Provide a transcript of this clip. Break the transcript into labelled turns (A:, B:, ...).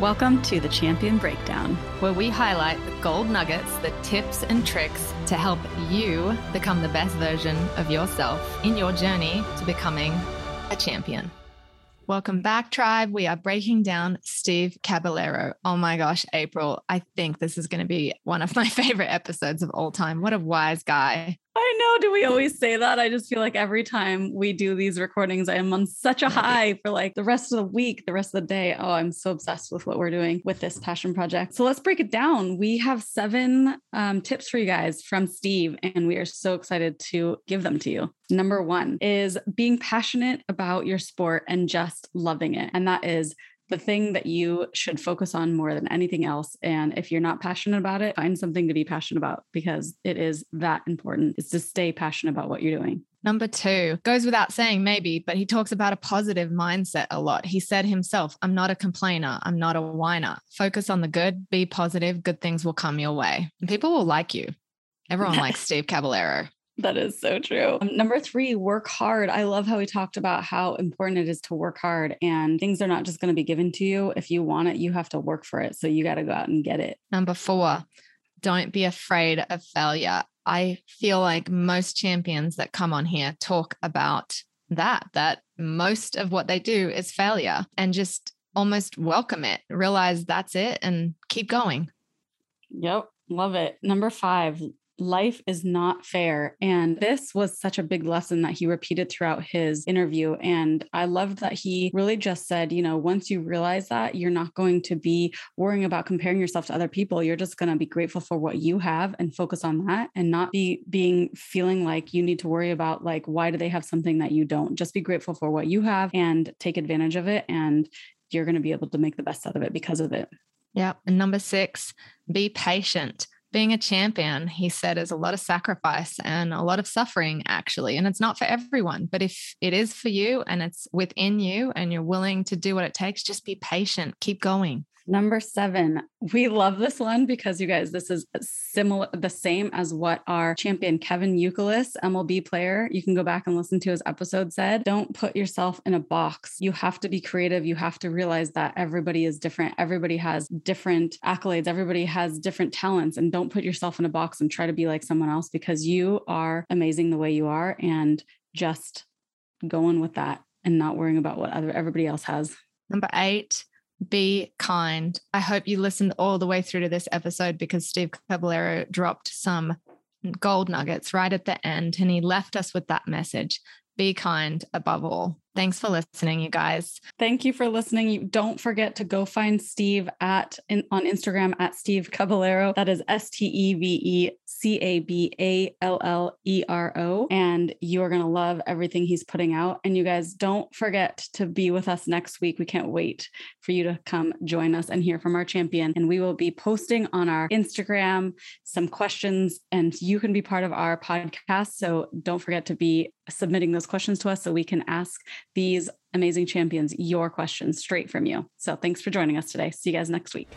A: Welcome to the Champion Breakdown,
B: where we highlight the gold nuggets, the tips and tricks to help you become the best version of yourself in your journey to becoming a champion. Welcome back, tribe. We are breaking down Steve Caballero. Oh my gosh, April, I think this is going to be one of my favorite episodes of all time. What a wise guy.
A: I know. Do we always say that? I just feel like every time we do these recordings, I am on such a high for like the rest of the week, the rest of the day. Oh, I'm so obsessed with what we're doing with this passion project. So let's break it down. We have seven um, tips for you guys from Steve, and we are so excited to give them to you. Number one is being passionate about your sport and just loving it. And that is the thing that you should focus on more than anything else. And if you're not passionate about it, find something to be passionate about because it is that important. It's to stay passionate about what you're doing.
B: Number two goes without saying, maybe, but he talks about a positive mindset a lot. He said himself, I'm not a complainer. I'm not a whiner. Focus on the good, be positive. Good things will come your way. And people will like you. Everyone likes Steve Caballero.
A: That is so true. Um, number three, work hard. I love how we talked about how important it is to work hard and things are not just going to be given to you. If you want it, you have to work for it. So you got to go out and get it.
B: Number four, don't be afraid of failure. I feel like most champions that come on here talk about that, that most of what they do is failure and just almost welcome it, realize that's it and keep going.
A: Yep. Love it. Number five, life is not fair. And this was such a big lesson that he repeated throughout his interview. And I loved that he really just said, you know, once you realize that, you're not going to be worrying about comparing yourself to other people. You're just going to be grateful for what you have and focus on that and not be being feeling like you need to worry about like, why do they have something that you don't? Just be grateful for what you have and take advantage of it. And you're going to be able to make the best out of it because of it.
B: Yeah. And number six, be patient being a champion, he said, is a lot of sacrifice and a lot of suffering, actually. And it's not for everyone, but if it is for you and it's within you and you're willing to do what it takes, just be patient, keep going.
A: Number seven, we love this one because you guys, this is similar, the same as what our champion Kevin Youkilis, MLB player, you can go back and listen to his episode, said. Don't put yourself in a box. You have to be creative. You have to realize that everybody is different. Everybody has different accolades. Everybody has different talents. And don't put yourself in a box and try to be like someone else because you are amazing the way you are. And just going with that and not worrying about what other everybody else has.
B: Number eight, be kind. I hope you listened all the way through to this episode because Steve Caballero dropped some gold nuggets right at the end and he left us with that message. Be kind above all. Thanks for listening, you guys.
A: Thank you for listening. You don't forget to go find Steve at in, on Instagram at Steve Caballero. That is S T E V E C A B A L L E R O. And you're going to love everything he's putting out. And you guys don't forget to be with us next week. We can't wait for you to come join us and hear from our champion. And we will be posting on our Instagram some questions, and you can be part of our podcast. So don't forget to be submitting those questions to us so we can ask these amazing champions your questions straight from you. So thanks for joining us today. See you guys next week.